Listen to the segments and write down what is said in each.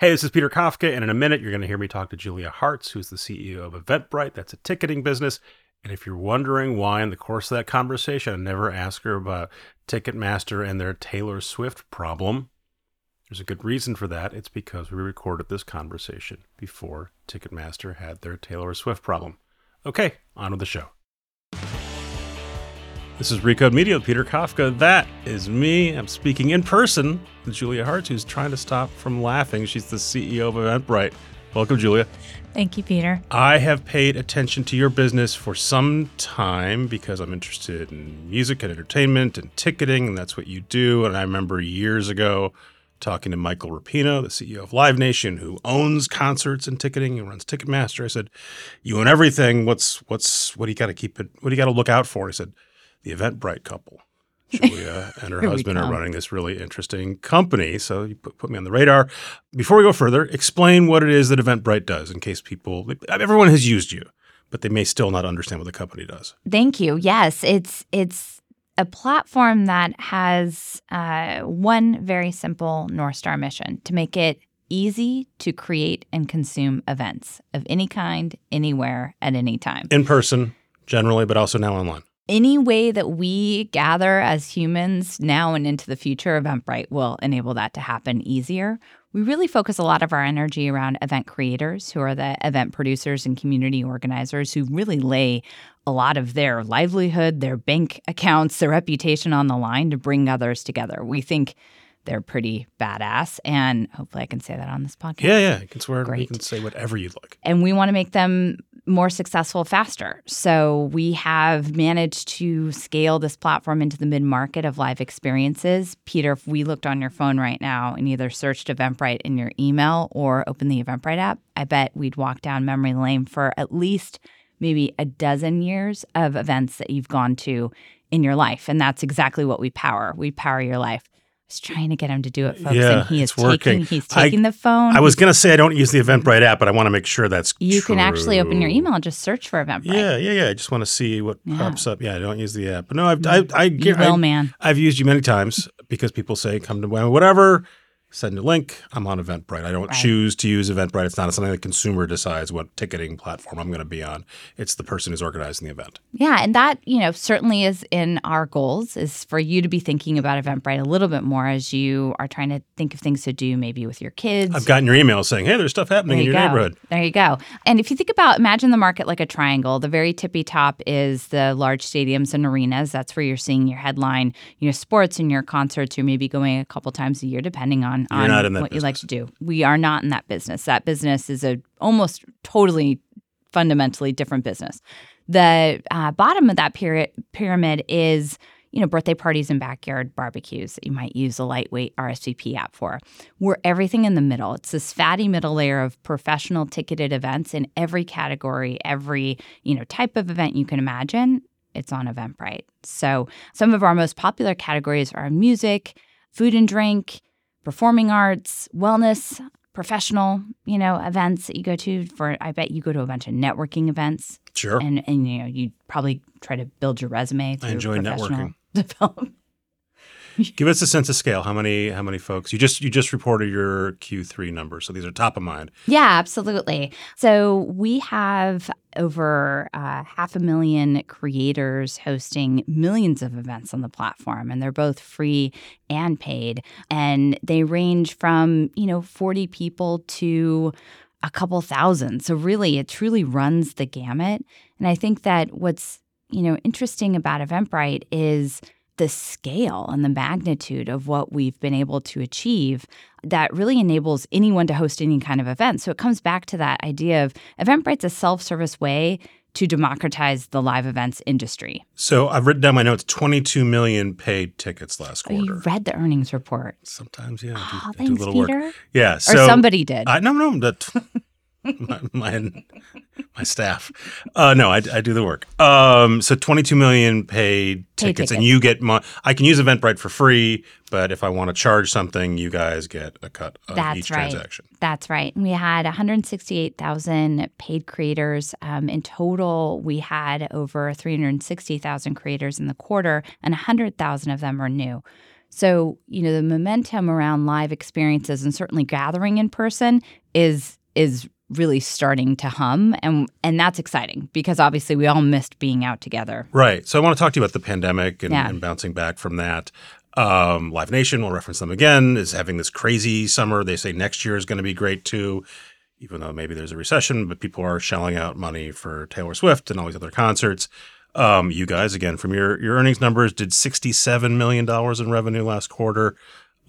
Hey, this is Peter Kafka, and in a minute, you're going to hear me talk to Julia Hartz, who's the CEO of Eventbrite. That's a ticketing business. And if you're wondering why, in the course of that conversation, I never ask her about Ticketmaster and their Taylor Swift problem, there's a good reason for that. It's because we recorded this conversation before Ticketmaster had their Taylor Swift problem. Okay, on with the show. This is Recode Media with Peter Kafka. That is me. I'm speaking in person with Julia Hartz, who's trying to stop from laughing. She's the CEO of Eventbrite. Welcome, Julia. Thank you, Peter. I have paid attention to your business for some time because I'm interested in music and entertainment and ticketing, and that's what you do. And I remember years ago talking to Michael Rapino, the CEO of Live Nation, who owns concerts and ticketing and runs Ticketmaster. I said, "You own everything. What's what's what do you got to keep it? What do you got to look out for?" He said, "The Eventbrite couple." Julia and her husband are running this really interesting company. So you put, put me on the radar. Before we go further, explain what it is that Eventbrite does in case people, everyone has used you, but they may still not understand what the company does. Thank you. Yes, it's it's a platform that has uh, one very simple North Star mission to make it easy to create and consume events of any kind, anywhere, at any time. In person, generally, but also now online any way that we gather as humans now and into the future, Eventbrite will enable that to happen easier. We really focus a lot of our energy around event creators, who are the event producers and community organizers who really lay a lot of their livelihood, their bank accounts, their reputation on the line to bring others together. We think they're pretty badass. And hopefully I can say that on this podcast. Yeah, yeah. You can swear Great. you can say whatever you'd like. And we want to make them more successful faster. So we have managed to scale this platform into the mid market of live experiences. Peter, if we looked on your phone right now and either searched Eventbrite in your email or opened the Eventbrite app, I bet we'd walk down memory lane for at least maybe a dozen years of events that you've gone to in your life. And that's exactly what we power. We power your life was trying to get him to do it, folks, yeah, and he is taking he's taking I, the phone. I was going to say I don't use the Eventbrite app, but I want to make sure that's you true. can actually open your email and just search for Eventbrite. Yeah, yeah, yeah. I just want to see what yeah. pops up. Yeah, I don't use the app, but no, I've, I, I, you I, will, man. I've used you many times because people say come to whatever send a link. I'm on Eventbrite. I don't right. choose to use Eventbrite. It's not something the consumer decides what ticketing platform I'm going to be on. It's the person who's organizing the event. Yeah, and that you know certainly is in our goals is for you to be thinking about Eventbrite a little bit more as you are trying to think of things to do maybe with your kids. I've gotten your email saying, "Hey, there's stuff happening in your go. neighborhood." There you go. And if you think about imagine the market like a triangle, the very tippy top is the large stadiums and arenas. That's where you're seeing your headline, you know, sports and your concerts. You're maybe going a couple times a year, depending on, you're on not in that what business. you like to do. We are not in that business. That business is a almost totally fundamentally different business. The uh, bottom of that pyra- pyramid is you know, birthday parties and backyard barbecues that you might use a lightweight RSVP app for. We're everything in the middle. It's this fatty middle layer of professional ticketed events in every category, every, you know, type of event you can imagine. It's on Eventbrite. So some of our most popular categories are music, food and drink, performing arts, wellness, professional, you know, events that you go to for I bet you go to a bunch of networking events. Sure. And and you know, you probably try to build your resume through I enjoy networking. Development. Give us a sense of scale. How many how many folks? You just you just reported your Q3 numbers, so these are top of mind. Yeah, absolutely. So we have over uh, half a million creators hosting millions of events on the platform, and they're both free and paid, and they range from you know forty people to a couple thousand. So really, it truly runs the gamut. And I think that what's you know interesting about Eventbrite is the scale and the magnitude of what we've been able to achieve that really enables anyone to host any kind of event. So it comes back to that idea of Eventbrite's a self service way to democratize the live events industry. So I've written down my notes 22 million paid tickets last Oh, quarter. you read the earnings report. Sometimes, yeah. I do, Oh, I do a thanks, little Peter. work. Yeah. Or somebody did. I, no, no, that my, my my staff. Uh, no, I, I do the work. Um, so 22 million paid Paid tickets, and you get my. I can use Eventbrite for free, but if I want to charge something, you guys get a cut of That's each right. transaction. That's right. We had 168,000 paid creators. Um, in total, we had over 360,000 creators in the quarter, and 100,000 of them are new. So, you know, the momentum around live experiences and certainly gathering in person is is really starting to hum and and that's exciting because obviously we all missed being out together. Right. So I want to talk to you about the pandemic and, Yeah. and bouncing back from that. Um, Live Nation, we'll reference them again, is having this crazy summer. They say next year is going to be great too, even though maybe there's a recession, but people are shelling out money for Taylor Swift and all these other concerts. Um, you guys, again, from your, your earnings numbers, did $67 million in revenue last quarter.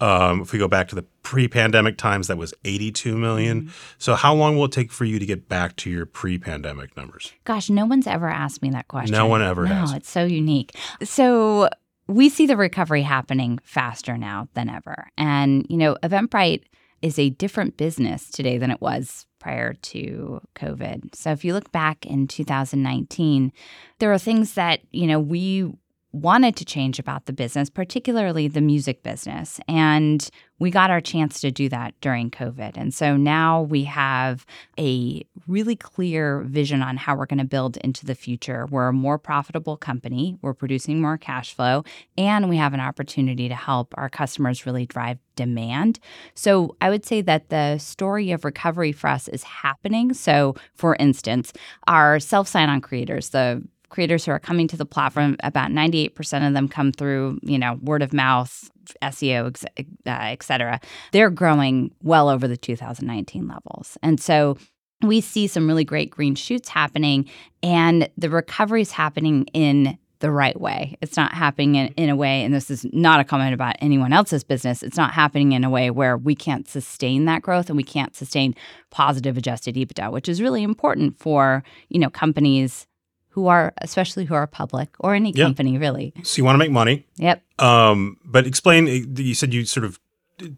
Um, if we go back to the pre-pandemic times, that was 82 million. Mm-hmm. So how long will it take for you to get back to your pre-pandemic numbers? Gosh, no one's ever asked me that question. No one ever no, has. it's so unique. So we see the recovery happening faster now than ever. And, you know, Eventbrite is a different business today than it was prior to COVID. So if you look back in 2019, there are things that, you know, we wanted to change about the business, particularly the music business. And we got our chance to do that during COVID. And so now we have a really clear vision on how we're going to build into the future. We're a more profitable company, we're producing more cash flow, and we have an opportunity to help our customers really drive demand. So I would say that the story of recovery for us is happening. So, for instance, our self sign on creators, the creators who are coming to the platform about 98% of them come through you know word of mouth seo ex- uh, they're growing well over the 2019 levels and so we see some really great green shoots happening and the recovery is happening in the right way. It's not happening in, in a way, and this is not a comment about anyone else's business. It's not happening in a way where we can't sustain that growth and we can't sustain positive adjusted EBITDA, which is really important for, you know, companies who are, especially who are public or any Yeah. company really. So you want to make money. Yep. Um, but explain. You said you sort of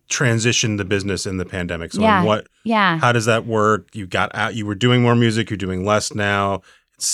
transitioned the business in the pandemic. So Yeah. what? Yeah. How does that work? You got out. You were doing more music. You're doing less now.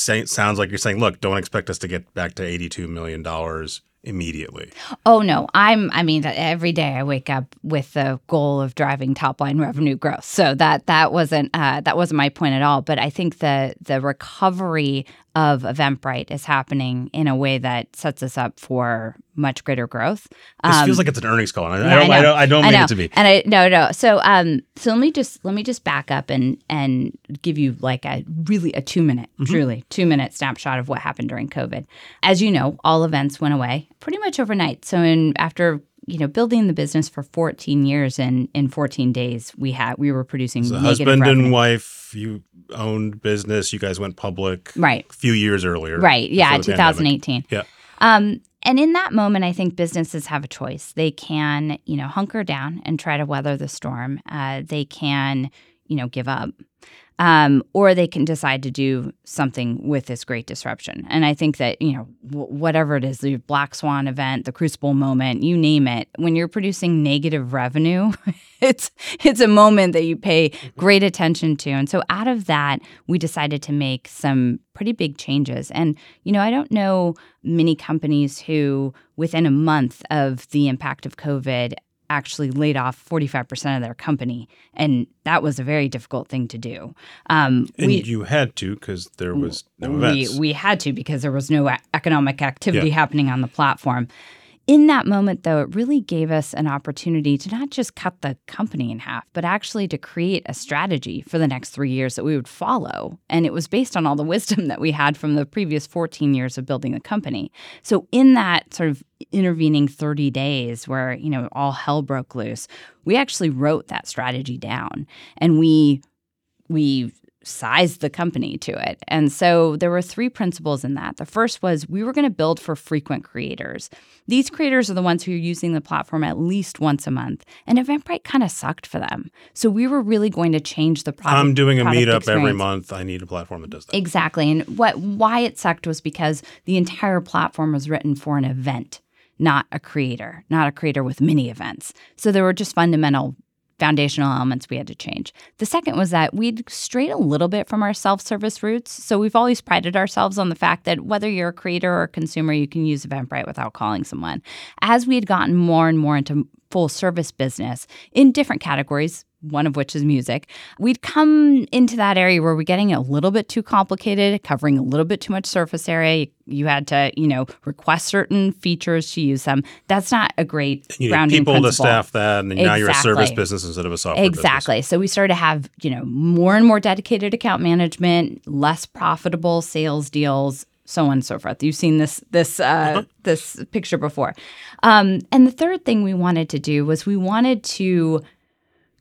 It sounds like you're saying, look, don't expect us to get back to 82 million dollars immediately. Oh no, I'm I mean every day I wake up with the goal of driving top line revenue growth. So that that wasn't uh, that wasn't my point at all, but I think the the recovery of Eventbrite is happening in a way that sets us up for much greater growth. This Um, feels like it's an earnings call. and I, yeah, I don't. I, know. don't. I don't I mean it to be. And I no no. So um so let me just let me just back up and and give you like a really a two minute Mm-hmm. truly two minute snapshot of what happened during COVID. As you know, all events went away pretty much overnight. So in after you know building the business for 14 years and in 14 days we had we were producing negative husband revenue. and wife, you owned business. You guys went public right a few years earlier. right yeah before the pandemic. 2018 Yeah. Um, and in that moment, I think businesses have a choice. They can, you know, hunker down and try to weather the storm. Uh, they can, you know, give up. Um, or they can decide to do something with this great disruption. And I think that, you know, w- whatever it is, the Black Swan event, the Crucible moment, you name it, when you're producing negative revenue, it's it's a moment that you pay great attention to. And so out of that, we decided to make some pretty big changes. And, you know, I don't know many companies who, within a month of the impact of COVID, actually laid off 45% of their company. And that was a very difficult thing to do. Um, And we, you had to because there was no we, events. we had to because there was no economic activity Yeah. happening on the platform. In that moment, though, it really gave us an opportunity to not just cut the company in half, but actually to create a strategy for the next three years that we would follow. And it was based on all the wisdom that we had from the previous 14 years of building the company. So, in that sort of intervening 30 days where, you know, all hell broke loose, we actually wrote that strategy down and we we sized the company to it. And so there were three principles in that. The first was we were going to build for frequent creators. These creators are the ones who are using the platform at least once a month. And Eventbrite kind of sucked for them. So we were really going to change the product. I'm doing a meetup every month. I need a platform that does that. Exactly. And what why it sucked was because the entire platform was written for an event, not a creator, not a creator with many events. So there were just fundamental foundational elements we had to change. The second was that we'd strayed a little bit from our self-service roots. So we've always prided ourselves on the fact that whether you're a creator or a consumer, you can use Eventbrite without calling someone. As we had gotten more and more into full service business in different categories, one of which is music, we'd come into that area where we're getting a little bit too complicated, covering a little bit too much surface area. You had to, you know, request certain features to use them. That's not a great You need grounding people principle. to staff that, and now you're a service business instead of a software business. Exactly. So we started to have, you know, more and more dedicated account management, less profitable sales deals, so on and so forth. You've seen this this uh, Uh-huh. this picture before. Um, and the third thing we wanted to do was we wanted to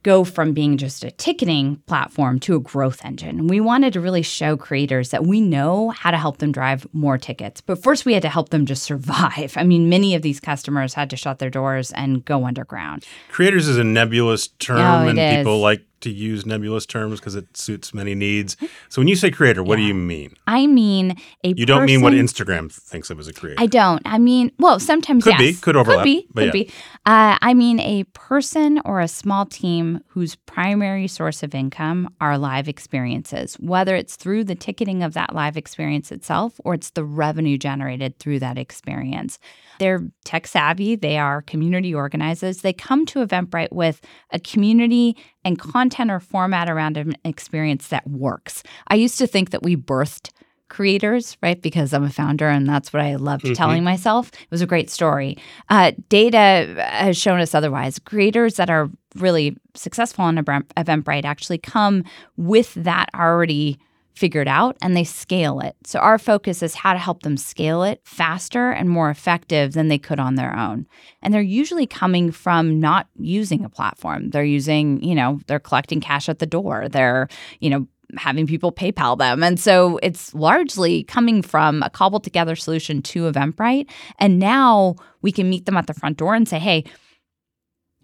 go from being just a ticketing platform to a growth engine. We wanted to really show creators that we know how to help them drive more tickets. But first, we had to help them just survive. I mean, many of these customers had to shut their doors and go underground. Creators is a nebulous term, Oh, and is. people like to use nebulous terms because it suits many needs. So when you say creator, what do you mean? I mean a You don't mean what Instagram thinks of as a creator. I don't. I mean, well, sometimes Could yes. be. Could overlap, Could be. Could yeah. be. Uh, I mean, a person or a small team whose primary source of income are live experiences, whether it's through the ticketing of that live experience itself or it's the revenue generated through that experience. They're tech savvy. They are community organizers. They come to Eventbrite with a community and content or format around an experience that works. I used to think that we birthed creators, right? Because I'm a founder and that's what I loved telling myself. It was a great story. Uh, data has shown us otherwise. Creators that are really successful on Event- Eventbrite actually come with that already figured out and they scale it. So our focus is how to help them scale it faster and more effective than they could on their own. And they're usually coming from not using a platform. They're using, you know, they're collecting cash at the door. They're, you know, having people PayPal them. And so it's largely coming from a cobbled together solution to Eventbrite. And now we can meet them at the front door and say, hey,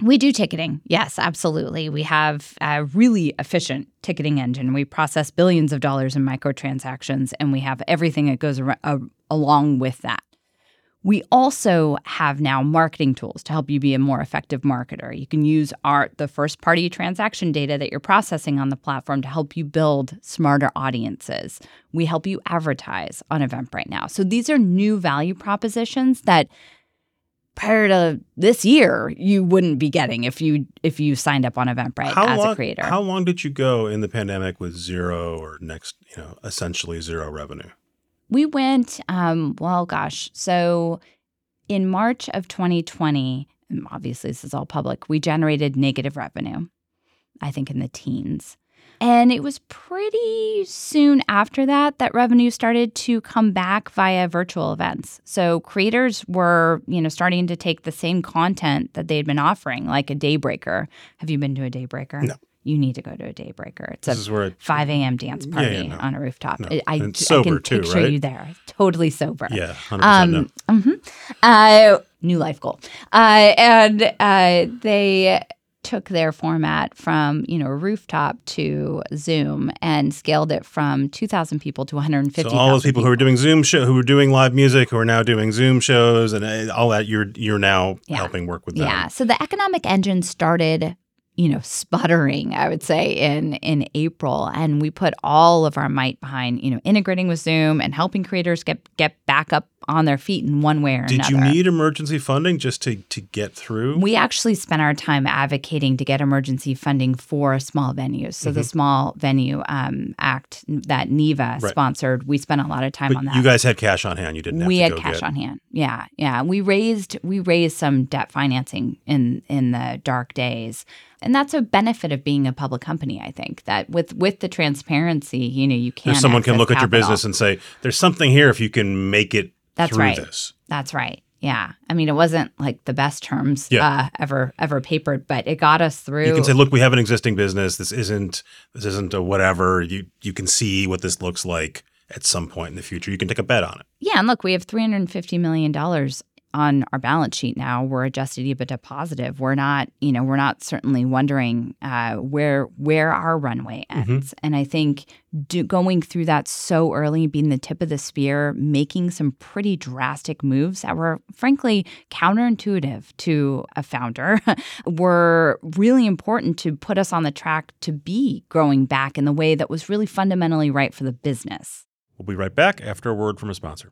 we do ticketing. Yes, absolutely. We have a really efficient ticketing engine. We process billions of dollars in microtransactions, and we have everything that goes ar- along with that. We also have now marketing tools to help you be a more effective marketer. You can use our the first party transaction data that you're processing on the platform to help you build smarter audiences. We help you advertise on Eventbrite now. So these are new value propositions that prior to this year you wouldn't be getting if you if you signed up on Eventbrite how as long, a creator. How long did you go in the pandemic with zero or next, you know, essentially zero revenue? We went, um, well, gosh. So in March of 2020, and obviously this is all public, we generated negative revenue, I think in the teens. And it was pretty soon after that that revenue started to come back via virtual events. So creators were, you know, starting to take the same content that they'd been offering, like a daybreaker. Have you been to a daybreaker? No. You need to go to a daybreaker. It's This a is where I, 5 a.m. dance party yeah, no. on a rooftop. No. I, I, it's I can too, picture right? you there, totally sober. yeah, 100% Um, no. mhm. uh, new life goal. Uh, and uh, they took their format from you know rooftop to Zoom and scaled it from 2,000 people to 150. So all those people, who were doing Zoom show, who were doing live music, who are now doing Zoom shows, and uh, all that, you're you're now Yeah. helping work with them. Yeah. So the economic engine started, you know, sputtering, I would say, in in April. And we put all of our might behind, you know, integrating with Zoom and helping creators get get back up on their feet in one way or Did another. Did you need emergency funding just to to get through? We actually spent our time advocating to get emergency funding for small venues. So the Small Venue um, Act that NIVA Mm-hmm. Right. sponsored, we spent a lot of time but on that. you guys had cash on hand. You didn't have we to had cash get. on hand. Yeah, yeah. We raised we raised some debt financing in in the dark days, and that's a benefit of being a public company. I think that with with the transparency, you know, you can. If someone can look at your business and say, "There's something here if you can make it That's right. this." That's right. Yeah, I mean, it wasn't like the best terms Yeah. uh, ever ever papered, but it got us through. You can say, look, we have an existing business. This isn't this isn't a whatever. You you can see what this looks like at some point in the future. You can take a bet on it. Yeah, and look, we have three hundred and fifty million dollars on our balance sheet now. We're adjusted EBITDA positive. We're not, you know, we're not certainly wondering uh, where where our runway ends. And I think do, going through that so early, being the tip of the spear, making some pretty drastic moves that were frankly counterintuitive to a founder, were really important to put us on the track to be growing back in the way that was really fundamentally right for the business. We'll be right back after a word from a sponsor.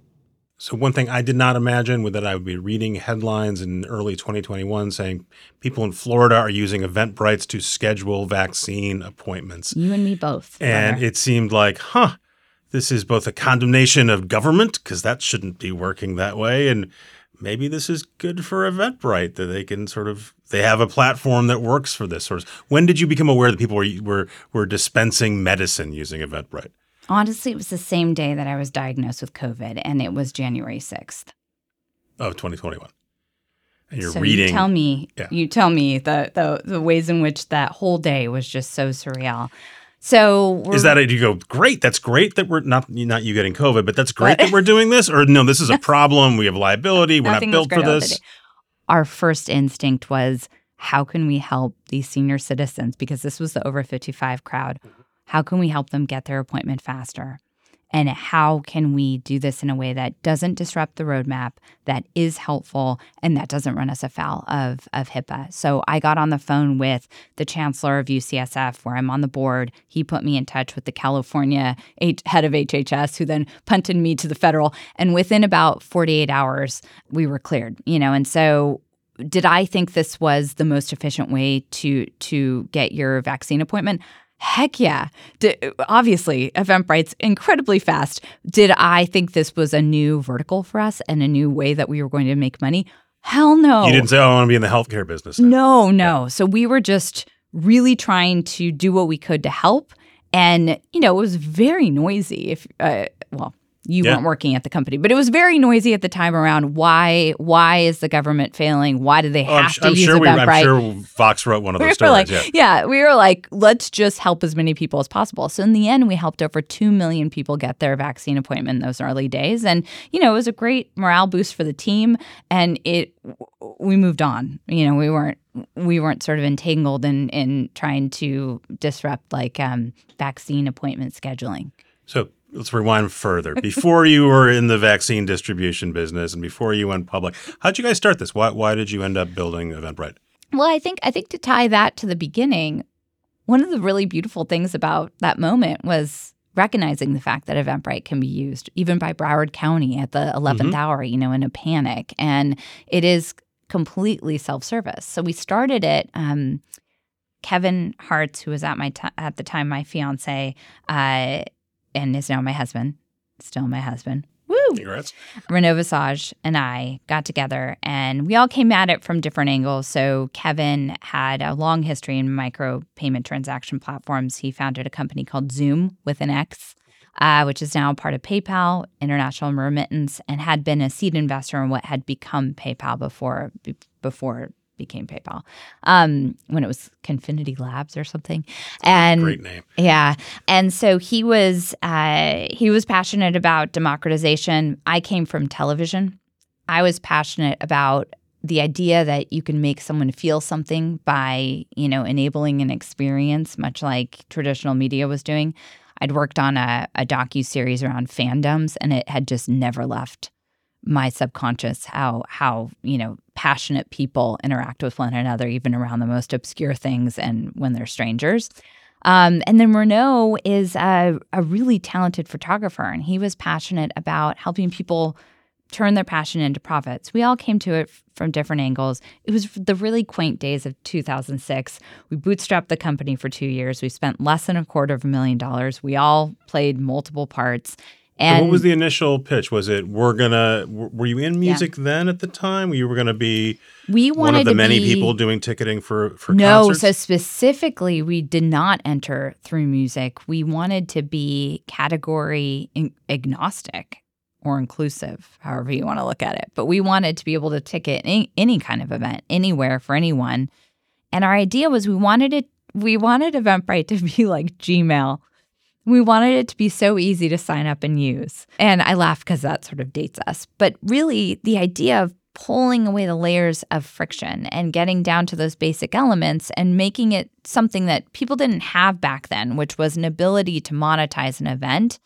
So one thing I did not imagine was that I would be reading headlines in early 2021 saying people in Florida are using Eventbrites to schedule vaccine appointments. You and me both. And brother. it seemed like, huh, this is both a condemnation of government because that shouldn't be working that way, and maybe this is good for Eventbrite that they can sort of they have a platform that works for this sort of. When did you become aware that people were were were dispensing medicine using Eventbrite? Honestly, it was the same day that I was diagnosed with COVID, and it was January 6th. Of 2021, and you're so reading. You tell me, Yeah. you tell me the, the the ways in which that whole day was just so surreal. So is that it? You go great. That's great that we're not not you getting COVID, but that's great that we're doing this. Or no, this is a problem. We have liability. We're not built for great about the this. Our first instinct was, how can we help these senior citizens? Because this was the over 55 crowd. How can we help them get their appointment faster? And how can we do this in a way that doesn't disrupt the roadmap, that is helpful, and that doesn't run us afoul of, of HIPAA? So I got on the phone with the chancellor of UCSF, where I'm on the board. He put me in touch with the California H- head of HHS, who then punted me to the federal. And within about 48 hours, we were cleared, you know, and so did I think this was the most efficient way to to get your vaccine appointment? Heck yeah. D- obviously, Eventbrite's incredibly fast. Did I think this was a new vertical for us and a new way that we were going to make money? Hell no. You didn't say, "Oh, I want to be in the healthcare business." now." No, no. So we were just really trying to do what we could to help. And, you know, it was very noisy. If, uh, well, you Yeah. weren't working at the company, but it was very noisy at the time around why why is the government failing? Why do they Oh, I'm, have to I'm use sure we. I'm sure Fox wrote one of we those stories. like, yeah. we were like, let's just help as many people as possible. So in the end, we helped over two million people get their vaccine appointment in those early days, and you know, it was a great morale boost for the team. And it, we moved on. You know, we weren't we weren't sort of entangled in in trying to disrupt like um, vaccine appointment scheduling. So let's rewind further. Before you were in the vaccine distribution business and before you went public, how'd you guys start this? Why, why did you end up building Eventbrite? Well, I think I think to tie that to the beginning, one of the really beautiful things about that moment was recognizing the fact that Eventbrite can be used even by Broward County at the 11th hour, you know, in a panic, and it is completely self-service. So we started it. Um, Kevin Hartz, who was at my t- at the time my fiance, uh, and is now my husband, still my husband. Woo! Congrats. Renaud Visage and I got together and we all came at it from different angles. So, Kevin had a long history in micro payment transaction platforms. He founded a company called Zoom with an X, uh, which is now part of PayPal, International Remittance, and had been a seed investor in what had become PayPal before, be- before it became PayPal, um, when it was Confinity Labs or something. And Great name. yeah, and so he was uh, he was passionate about democratization. I came from television. I was passionate about the idea that you can make someone feel something by you know enabling an experience, much like traditional media was doing. I'd worked on a, a docu series around fandoms, and it had just never left my subconscious how how you know passionate people interact with one another even around the most obscure things and when they're strangers um, and then Renaud is a, a really talented photographer, and he was passionate about helping people turn their passion into profits. We all came to it f- from different angles. It was the really quaint days of 2006. We bootstrapped the company for two years. We spent less than a quarter of a million dollars. We all played multiple parts. And what was the initial pitch? Was it we're gonna? Were you in music yeah. then at the time? You were gonna be we one of the many be, people doing ticketing for for no. Concerts? So specifically, we did not enter through music. We wanted to be category agnostic or inclusive, however you want to look at it. But we wanted to be able to ticket any, any kind of event anywhere for anyone. And our idea was we wanted it. We wanted Eventbrite to be like Gmail we wanted it to be so easy to sign up and use. And I laugh because that sort of dates us. But really, the idea of pulling away the layers of friction and getting down to those basic elements and making it something that people didn't have back then, which was an ability to monetize an event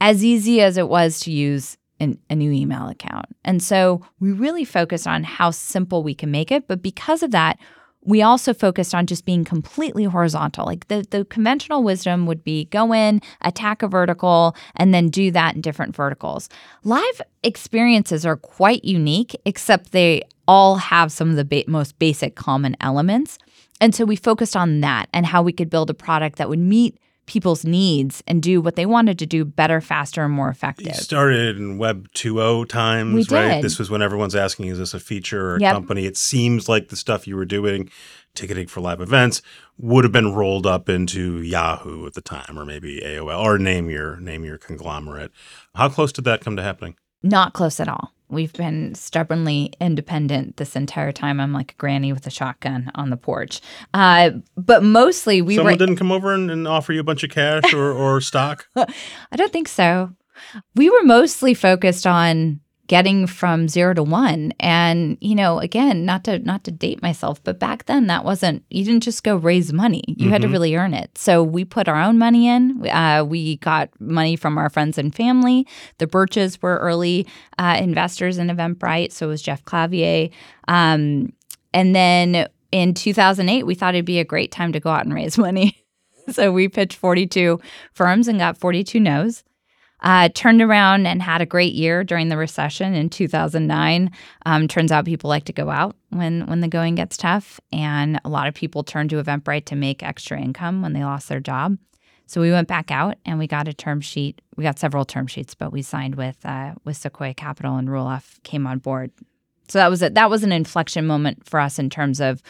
as easy as it was to use an, a new email account. And so we really focused on how simple we can make it. But because of that, we also focused on just being completely horizontal. Like the, the conventional wisdom would be go in, attack a vertical, and then do that in different verticals. Live experiences are quite unique, except they all have some of the ba- most basic common elements. And so we focused on that and how we could build a product that would meet people's needs and do what they wanted to do better, faster, and more effective. You started in Web 2.0 times, we right? Did. This was when everyone's asking, is this a feature or a yep. company? It seems like the stuff you were doing, ticketing for live events, would have been rolled up into Yahoo at the time, or maybe AOL, or name your name your conglomerate. How close did that come to happening? Not close at all. We've been stubbornly independent this entire time. I'm like a granny with a shotgun on the porch. Uh, but mostly we Someone were. didn't come over and, and offer you a bunch of cash or, or stock? I don't think so. We were mostly focused on getting from zero to one. And you know again not to not to date myself but back then that wasn't you didn't just go raise money. You mm-hmm. had to mm-hmm. really earn it. So we put our own money in. Uh, we got money from our friends and family. The birches were early uh, investors in eventbrite. So was jeff clavier. Um, and then in 2008 we thought it'd be a great time to go out and raise money. So we pitched 42 firms and got 42 no's uh, turned around and had a great year during the recession in 2009. Um, turns out people like to go out when when the going gets tough, and a lot of people turned to Eventbrite to make extra income when they lost their job. So we went back out and we got a term sheet. We got several term sheets, but we signed with uh, with Sequoia Capital and Roelof came on board. So that was that was an inflection moment for us in terms of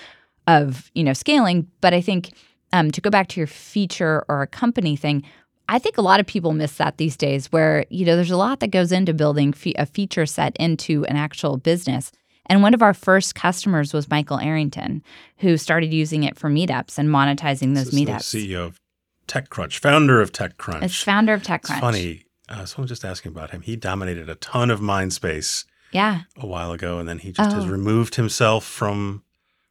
of you know scaling. But I think um, to go back to your feature or a company thing, I think a lot of people miss that these days, where you know there's a lot that goes into building fe- a feature set into an actual business. And one of our first customers was Michael Arrington, who started using it for meetups and monetizing those meetups. CEO of TechCrunch, founder of TechCrunch. It's founder of TechCrunch. It's funny. Uh, someone just asking about him. He dominated a ton of Mindspace. Yeah. A while ago, and then he just oh. has removed himself from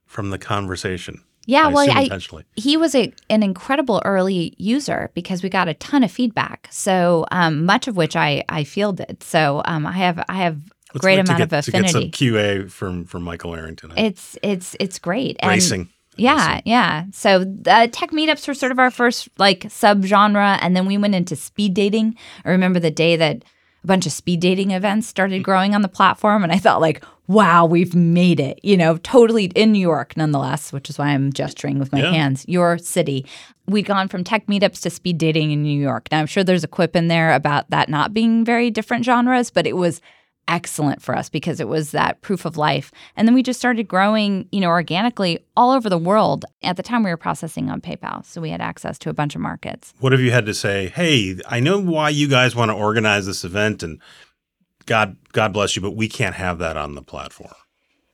from the conversation. Yeah, I well, I, he was a, an incredible early user because we got a ton of feedback. So um, much of which I I fielded. So um, I have I have a great amount get, of affinity. To get some QA from from Michael Arrington. It's it's it's great. Racing. And, yeah, yeah. So the tech meetups were sort of our first like subgenre, and then we went into speed dating. I remember the day that a bunch of speed dating events started mm. growing on the platform, and I thought like, wow, we've made it, you know, totally in New York, nonetheless, which is why I'm gesturing with my yeah. hands, your city. We'd gone from tech meetups to speed dating in New York. Now, I'm sure there's a quip in there about that not being very different genres, but it was excellent for us because it was that proof of life. And then we just started growing, you know, organically all over the world. At the time we were processing on PayPal, so we had access to a bunch of markets. What have you had to say, "Hey, I know why you guys want to organize this event and God God bless you, but we can't have that on the platform.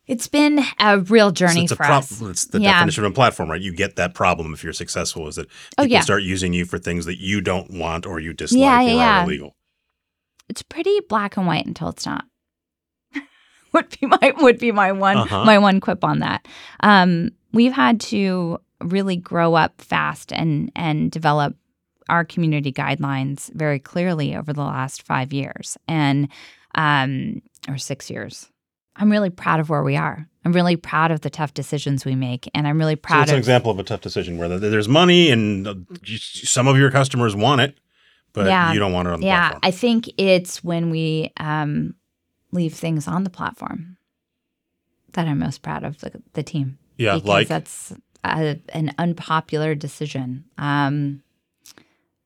It's been a real journey so for pro- us. It's the yeah. definition of a platform, right? You get that problem if you're successful is that oh, yeah. start using you for things that you don't want or you dislike yeah, yeah, or yeah. are illegal. It's pretty black and white until it's not. would be my would be my one uh-huh. my one quip on that. Um, we've had to really grow up fast and and develop our community guidelines very clearly over the last five years. And um, or six years. I'm really proud of where we are. I'm really proud of the tough decisions we make, and I'm really proud. So it's an example of a tough decision where there's money, and uh, some of your customers want it, but yeah, you don't want it on the yeah, platform. I think it's when we um, leave things on the platform that I'm most proud of the, the team. Yeah, because like that's a, an unpopular decision. Um,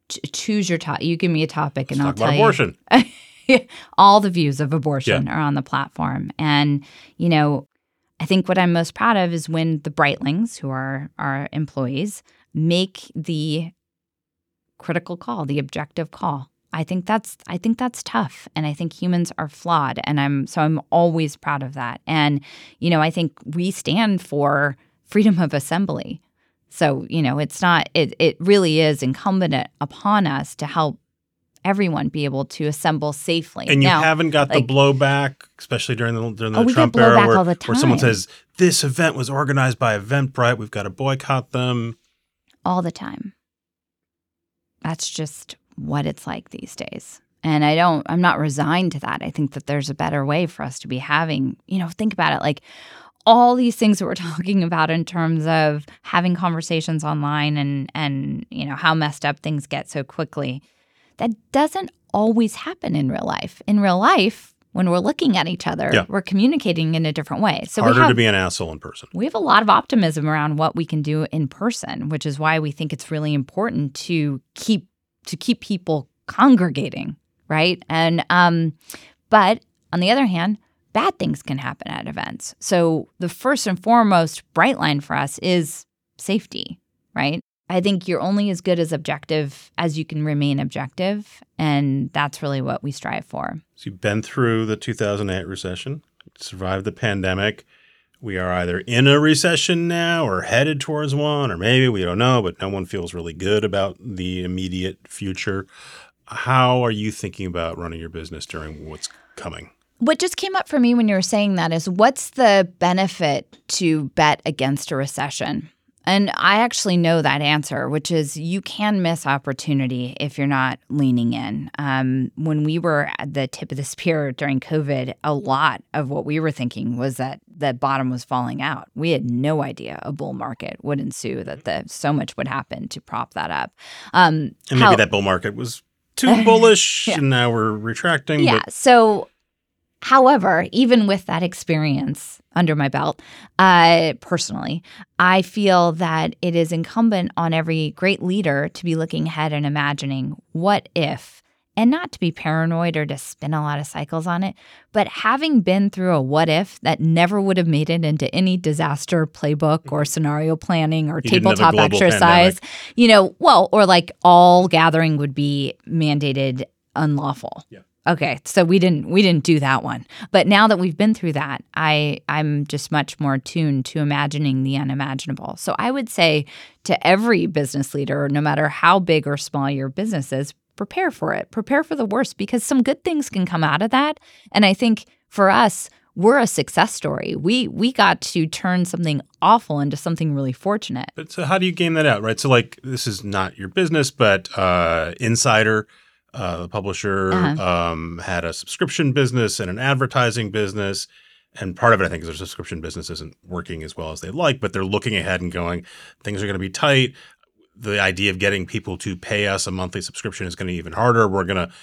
ch- choose your topic. You give me a topic, and let's I'll talk about tell you abortion. all the views of abortion are on the platform. And, you know, I think what I'm most proud of is when the Britelings, who are our employees, make the critical call, the objective call. I think that's I think that's tough and I think humans are flawed and I'm so I'm always proud of that. And you know, I think we stand for freedom of assembly. So, you know, it's not it it really is incumbent upon us to help everyone be able to assemble safely. And you Now, haven't got like- the blowback, especially during the during the Oh, Trump era, where, where someone says this event was organized by Eventbrite. We've got to boycott them. all the time. That's just what it's like these days. And I don't, I'm not resigned to that. I think that there's a better way for us to be having, you know, think about it like all these things that we're talking about in terms of having conversations online and, and, you know, how messed up things get so quickly. That doesn't always happen in real life. In real life, when we're looking at each other, Yeah. we're communicating in a different way. So we Harder have, to be an asshole in person. we have a lot of optimism around what we can do in person, which is why we think it's really important to keep to keep people congregating, right? And um, but on the other hand, bad things can happen at events. So the first and foremost bright line for us is safety, right? I think you're only as good as objective as you can remain objective, and that's really what we strive for. So you've been through the 2008 recession, survived the pandemic. We are either in a recession now or headed towards one, or maybe we don't know, but no one feels really good about the immediate future. How are you thinking about running your business during what's coming? What just came up for me when you were saying that is what's the benefit to bet against a recession? And I actually know that answer, which is you can miss opportunity if you're not leaning in. Um, when we were at the tip of the spear during COVID, a lot of what we were thinking was that the bottom was falling out. We had no idea a bull market would ensue, that the, so much would happen to prop that up. Um, And maybe how- that bull market was too bullish, Yeah. and now we're retracting. Yeah. But So, however, even with that experience under my belt, uh, personally, I feel that it is incumbent on every great leader to be looking ahead and imagining what if, and not to be paranoid or to spin a lot of cycles on it, but having been through a what if that never would have made it into any disaster playbook or scenario planning or You didn't have a tabletop exercise, you know, well, or like all gathering would be mandated unlawful. Yeah. Okay, so we didn't we didn't do that one. But now that we've been through that, I I'm just much more tuned to imagining the unimaginable. So I would say to every business leader, no matter how big or small your business is, prepare for it. Prepare for the worst because some good things can come out of that. And I think for us, we're a success story. We we got to turn something awful into something really fortunate. But so how do you game that out, right? So like this is not your business, but uh, Insider, uh, the publisher, Uh-huh. um, had a subscription business and an advertising business. And part of it, I think, is their subscription business isn't working as well as they'd like, but they're looking ahead and going, things are going to be tight. The idea of getting people to pay us a monthly subscription is going to be even harder. We're going to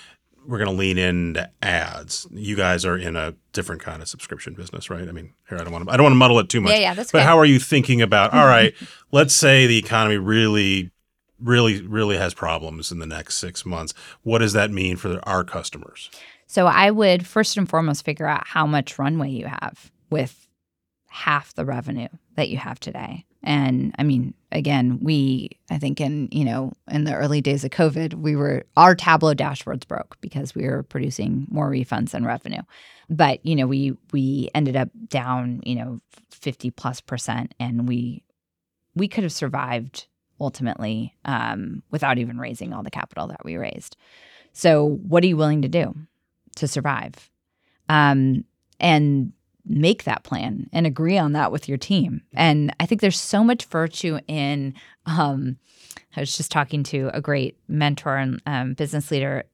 we're going to lean into ads. You guys are in a different kind of subscription business, right? I mean, here I don't want to I don't want to muddle it too much. Yeah, yeah, that's But how are you thinking about? All right, let's say the economy really, really, really has problems in the next six months. What does that mean for our customers? So I would first and foremost figure out how much runway you have with half the revenue that you have today. And I mean, again, we I think in, you know, in the early days of COVID, we were our Tableau dashboards broke because we were producing more refunds than revenue. But, you know, we we ended up down, you know, 50 plus percent and we we could have survived ultimately um, without even raising all the capital that we raised. So, what are you willing to do to survive? Um, and make that plan and agree on that with your team. And I think there's so much virtue in. Um, I was just talking to a great mentor and um, business leader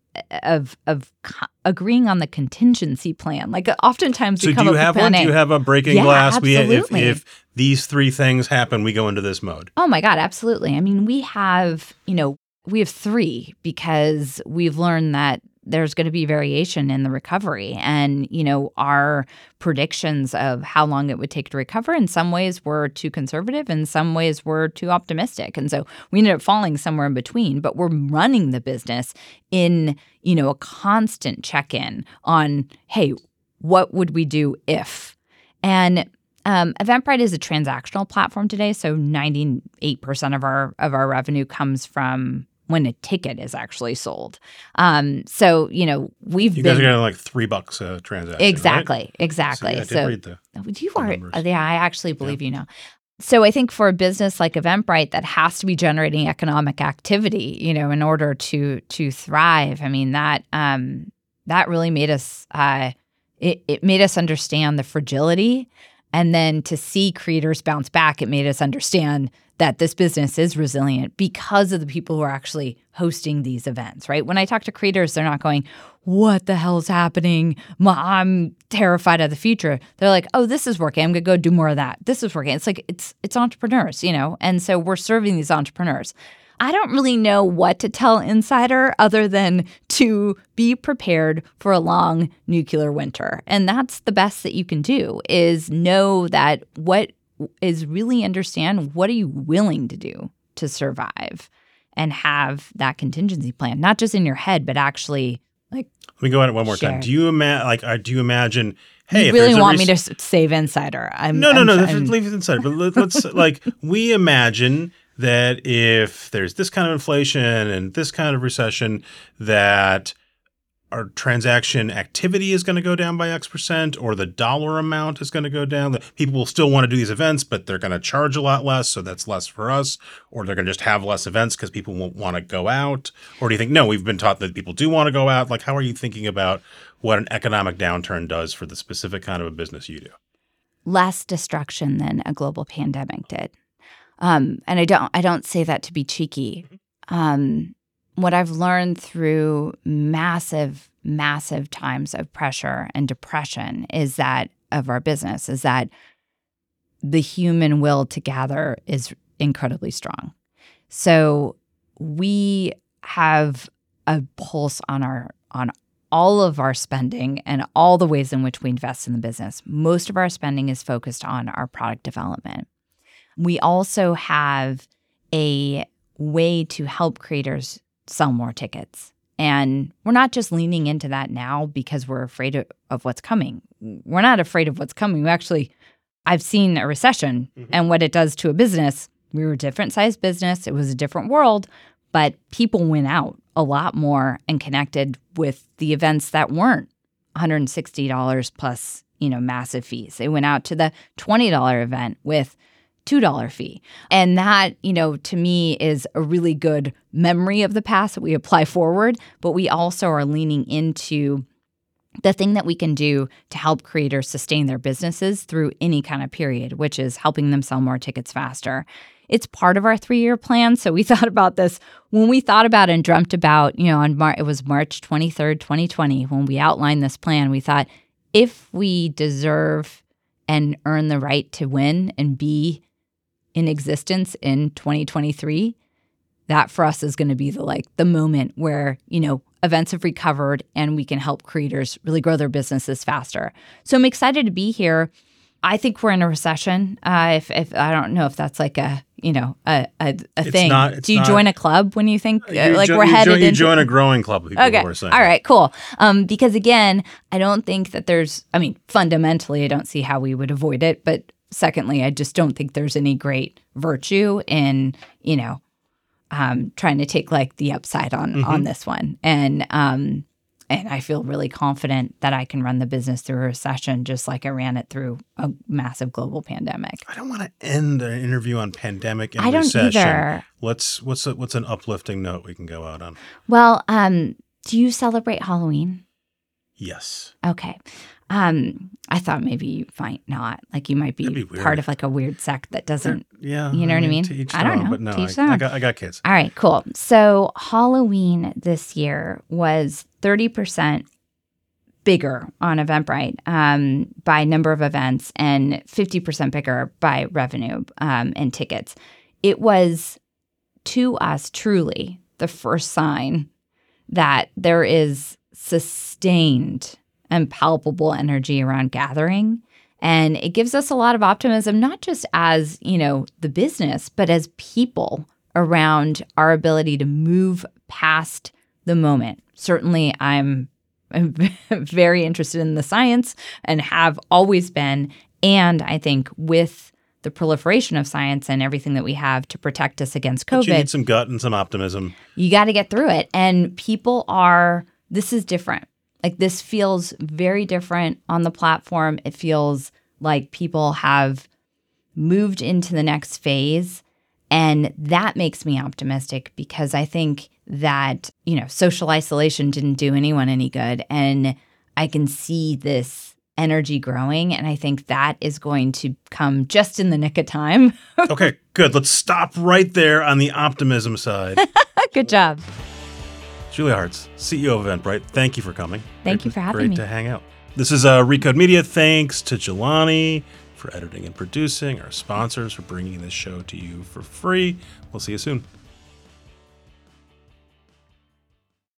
of of co- agreeing on the contingency plan. Like oftentimes So we do you have one? Do you have a breaking Yeah, glass? We if, absolutely. if these three things happen, we go into this mode. Oh my God, absolutely. I mean, we have, you know, we have three because we've learned that there's going to be variation in the recovery. And, you know, our predictions of how long it would take to recover in some ways were too conservative, in some ways were too optimistic. And so we ended up falling somewhere in between, but we're running the business in, you know, a constant check in on, hey, what would we do if? And um, Eventbrite is a transactional platform today, so 98% of our of our revenue comes from when a ticket is actually sold. Um, so you know we've You been guys are getting like three bucks a transaction. exactly right? exactly. So, yeah, I did So, read the, you the are numbers. yeah, I actually believe you now. So I think for a business like Eventbrite that has to be generating economic activity, you know, in order to to thrive. I mean that um, that really made us uh, it, it made us understand the fragility and then to see creators bounce back, it made us understand that this business is resilient because of the people who are actually hosting these events, right? When I talk to creators, they're not going, What the hell's happening? I'm terrified of the future. They're like, Oh, this is working. I'm gonna go do more of that. This is working. It's like it's it's entrepreneurs, you know? And so we're serving these entrepreneurs. I don't really know what to tell Insider other than to be prepared for a long nuclear winter. And that's the best that you can do is know that what is really understand what are you willing to do to survive and have that contingency plan, not just in your head, but actually like Let me go at it one more time. Do you imagine? Like, uh, do you imagine? Hey, you if really want me to save Insider. I'm No, no, I'm- no. I'm- leave it inside. But let, let's like we imagine that if there's this kind of inflation and this kind of recession, that our transaction activity is going to go down by X percent, or the dollar amount is going to go down. People will still want to do these events, but they're going to charge a lot less, so that's less for us. Or they're going to just have less events because people won't want to go out. Or do you think no? We've been taught that people do want to go out. Like, how are you thinking about what an economic downturn does for the specific kind of a business you do? less destruction than a global pandemic did. Um, and I don't I don't say that to be cheeky. Um, what I've learned through massive, massive times of pressure and depression is that of our business is that the human will to gather is incredibly strong. So we have a pulse on our on all of our spending and all the ways in which we invest in the business. Most of our spending is focused on our product development. We also have a way to help creators sell more tickets. And we're not just leaning into that now because we're afraid of, of what's coming. We're not afraid of what's coming. We actually, I've seen a recession mm-hmm. and what it does to a business. We were a different sized business, it was a different world, but people went out a lot more and connected with the events that weren't $160 plus, you know, massive fees. They went out to the $20 event with $2 fee. And that, you know, to me is a really good memory of the past that we apply forward, but we also are leaning into the thing that we can do to help creators sustain their businesses through any kind of period, which is helping them sell more tickets faster. It's part of our three-year plan. So we thought about this when we thought about and dreamt about, you know, on Mar- it was March 23rd, 2020, when we outlined this plan, we thought if we deserve and earn the right to win and be in existence in 2023, that for us is going to be the like the moment where, you know, events have recovered and we can help creators really grow their businesses faster. So I'm excited to be here. I think we're in a recession. Uh, if, if I don't know if that's like a you know a a, a thing. not- Do you not- join a club when you think uh, You like jo- we're you headed join, you into join a growing club people Okay. who are saying. All right, cool. Um, because again, I don't think that there's, I mean, fundamentally, I don't see how we would avoid it. But secondly, I just don't think there's any great virtue in, you know, um, trying to take like the upside on Mm-hmm. on this one. And um, and I feel really confident that I can run the business through a recession just like I ran it through a massive global pandemic. I don't want to end an interview on pandemic and I don't recession. either. Let's what's a, what's an uplifting note we can go out on? Well, um, do you celebrate Halloween? Yes. Okay. Um, I thought maybe you might not. Like you might be, be part of like a weird sect that doesn't. Yeah. You know what I mean? To each I don't own, know. But no, To each I, I got I got kids. All right, cool. So Halloween this year was 30% bigger on Eventbrite um, by number of events and 50% bigger by revenue um, and tickets. It was to us truly the first sign that there is sustained and palpable energy around gathering. And it gives us a lot of optimism, not just as, you know, the business, but as people around our ability to move past the moment. Certainly, I'm, I'm very interested in the science and have always been. And I think with the proliferation of science and everything that we have to protect us against COVID, But you need some gut and some optimism. you got to get through it. And people are, this is different. Like this feels very different on the platform. It feels like people have moved into the next phase. And that makes me optimistic because I think that, you know, social isolation didn't do anyone any good. And I can see this energy growing. And I think that is going to come just in the nick of time. Okay, good. Let's stop right there on the optimism side. good job. Julia Hartz, CEO of Eventbrite, thank you for coming. Thank Great- you for having great me. Great to hang out. This is uh, Recode Media. Thanks to Jelani for editing and producing, our sponsors for bringing this show to you for free. We'll see you soon.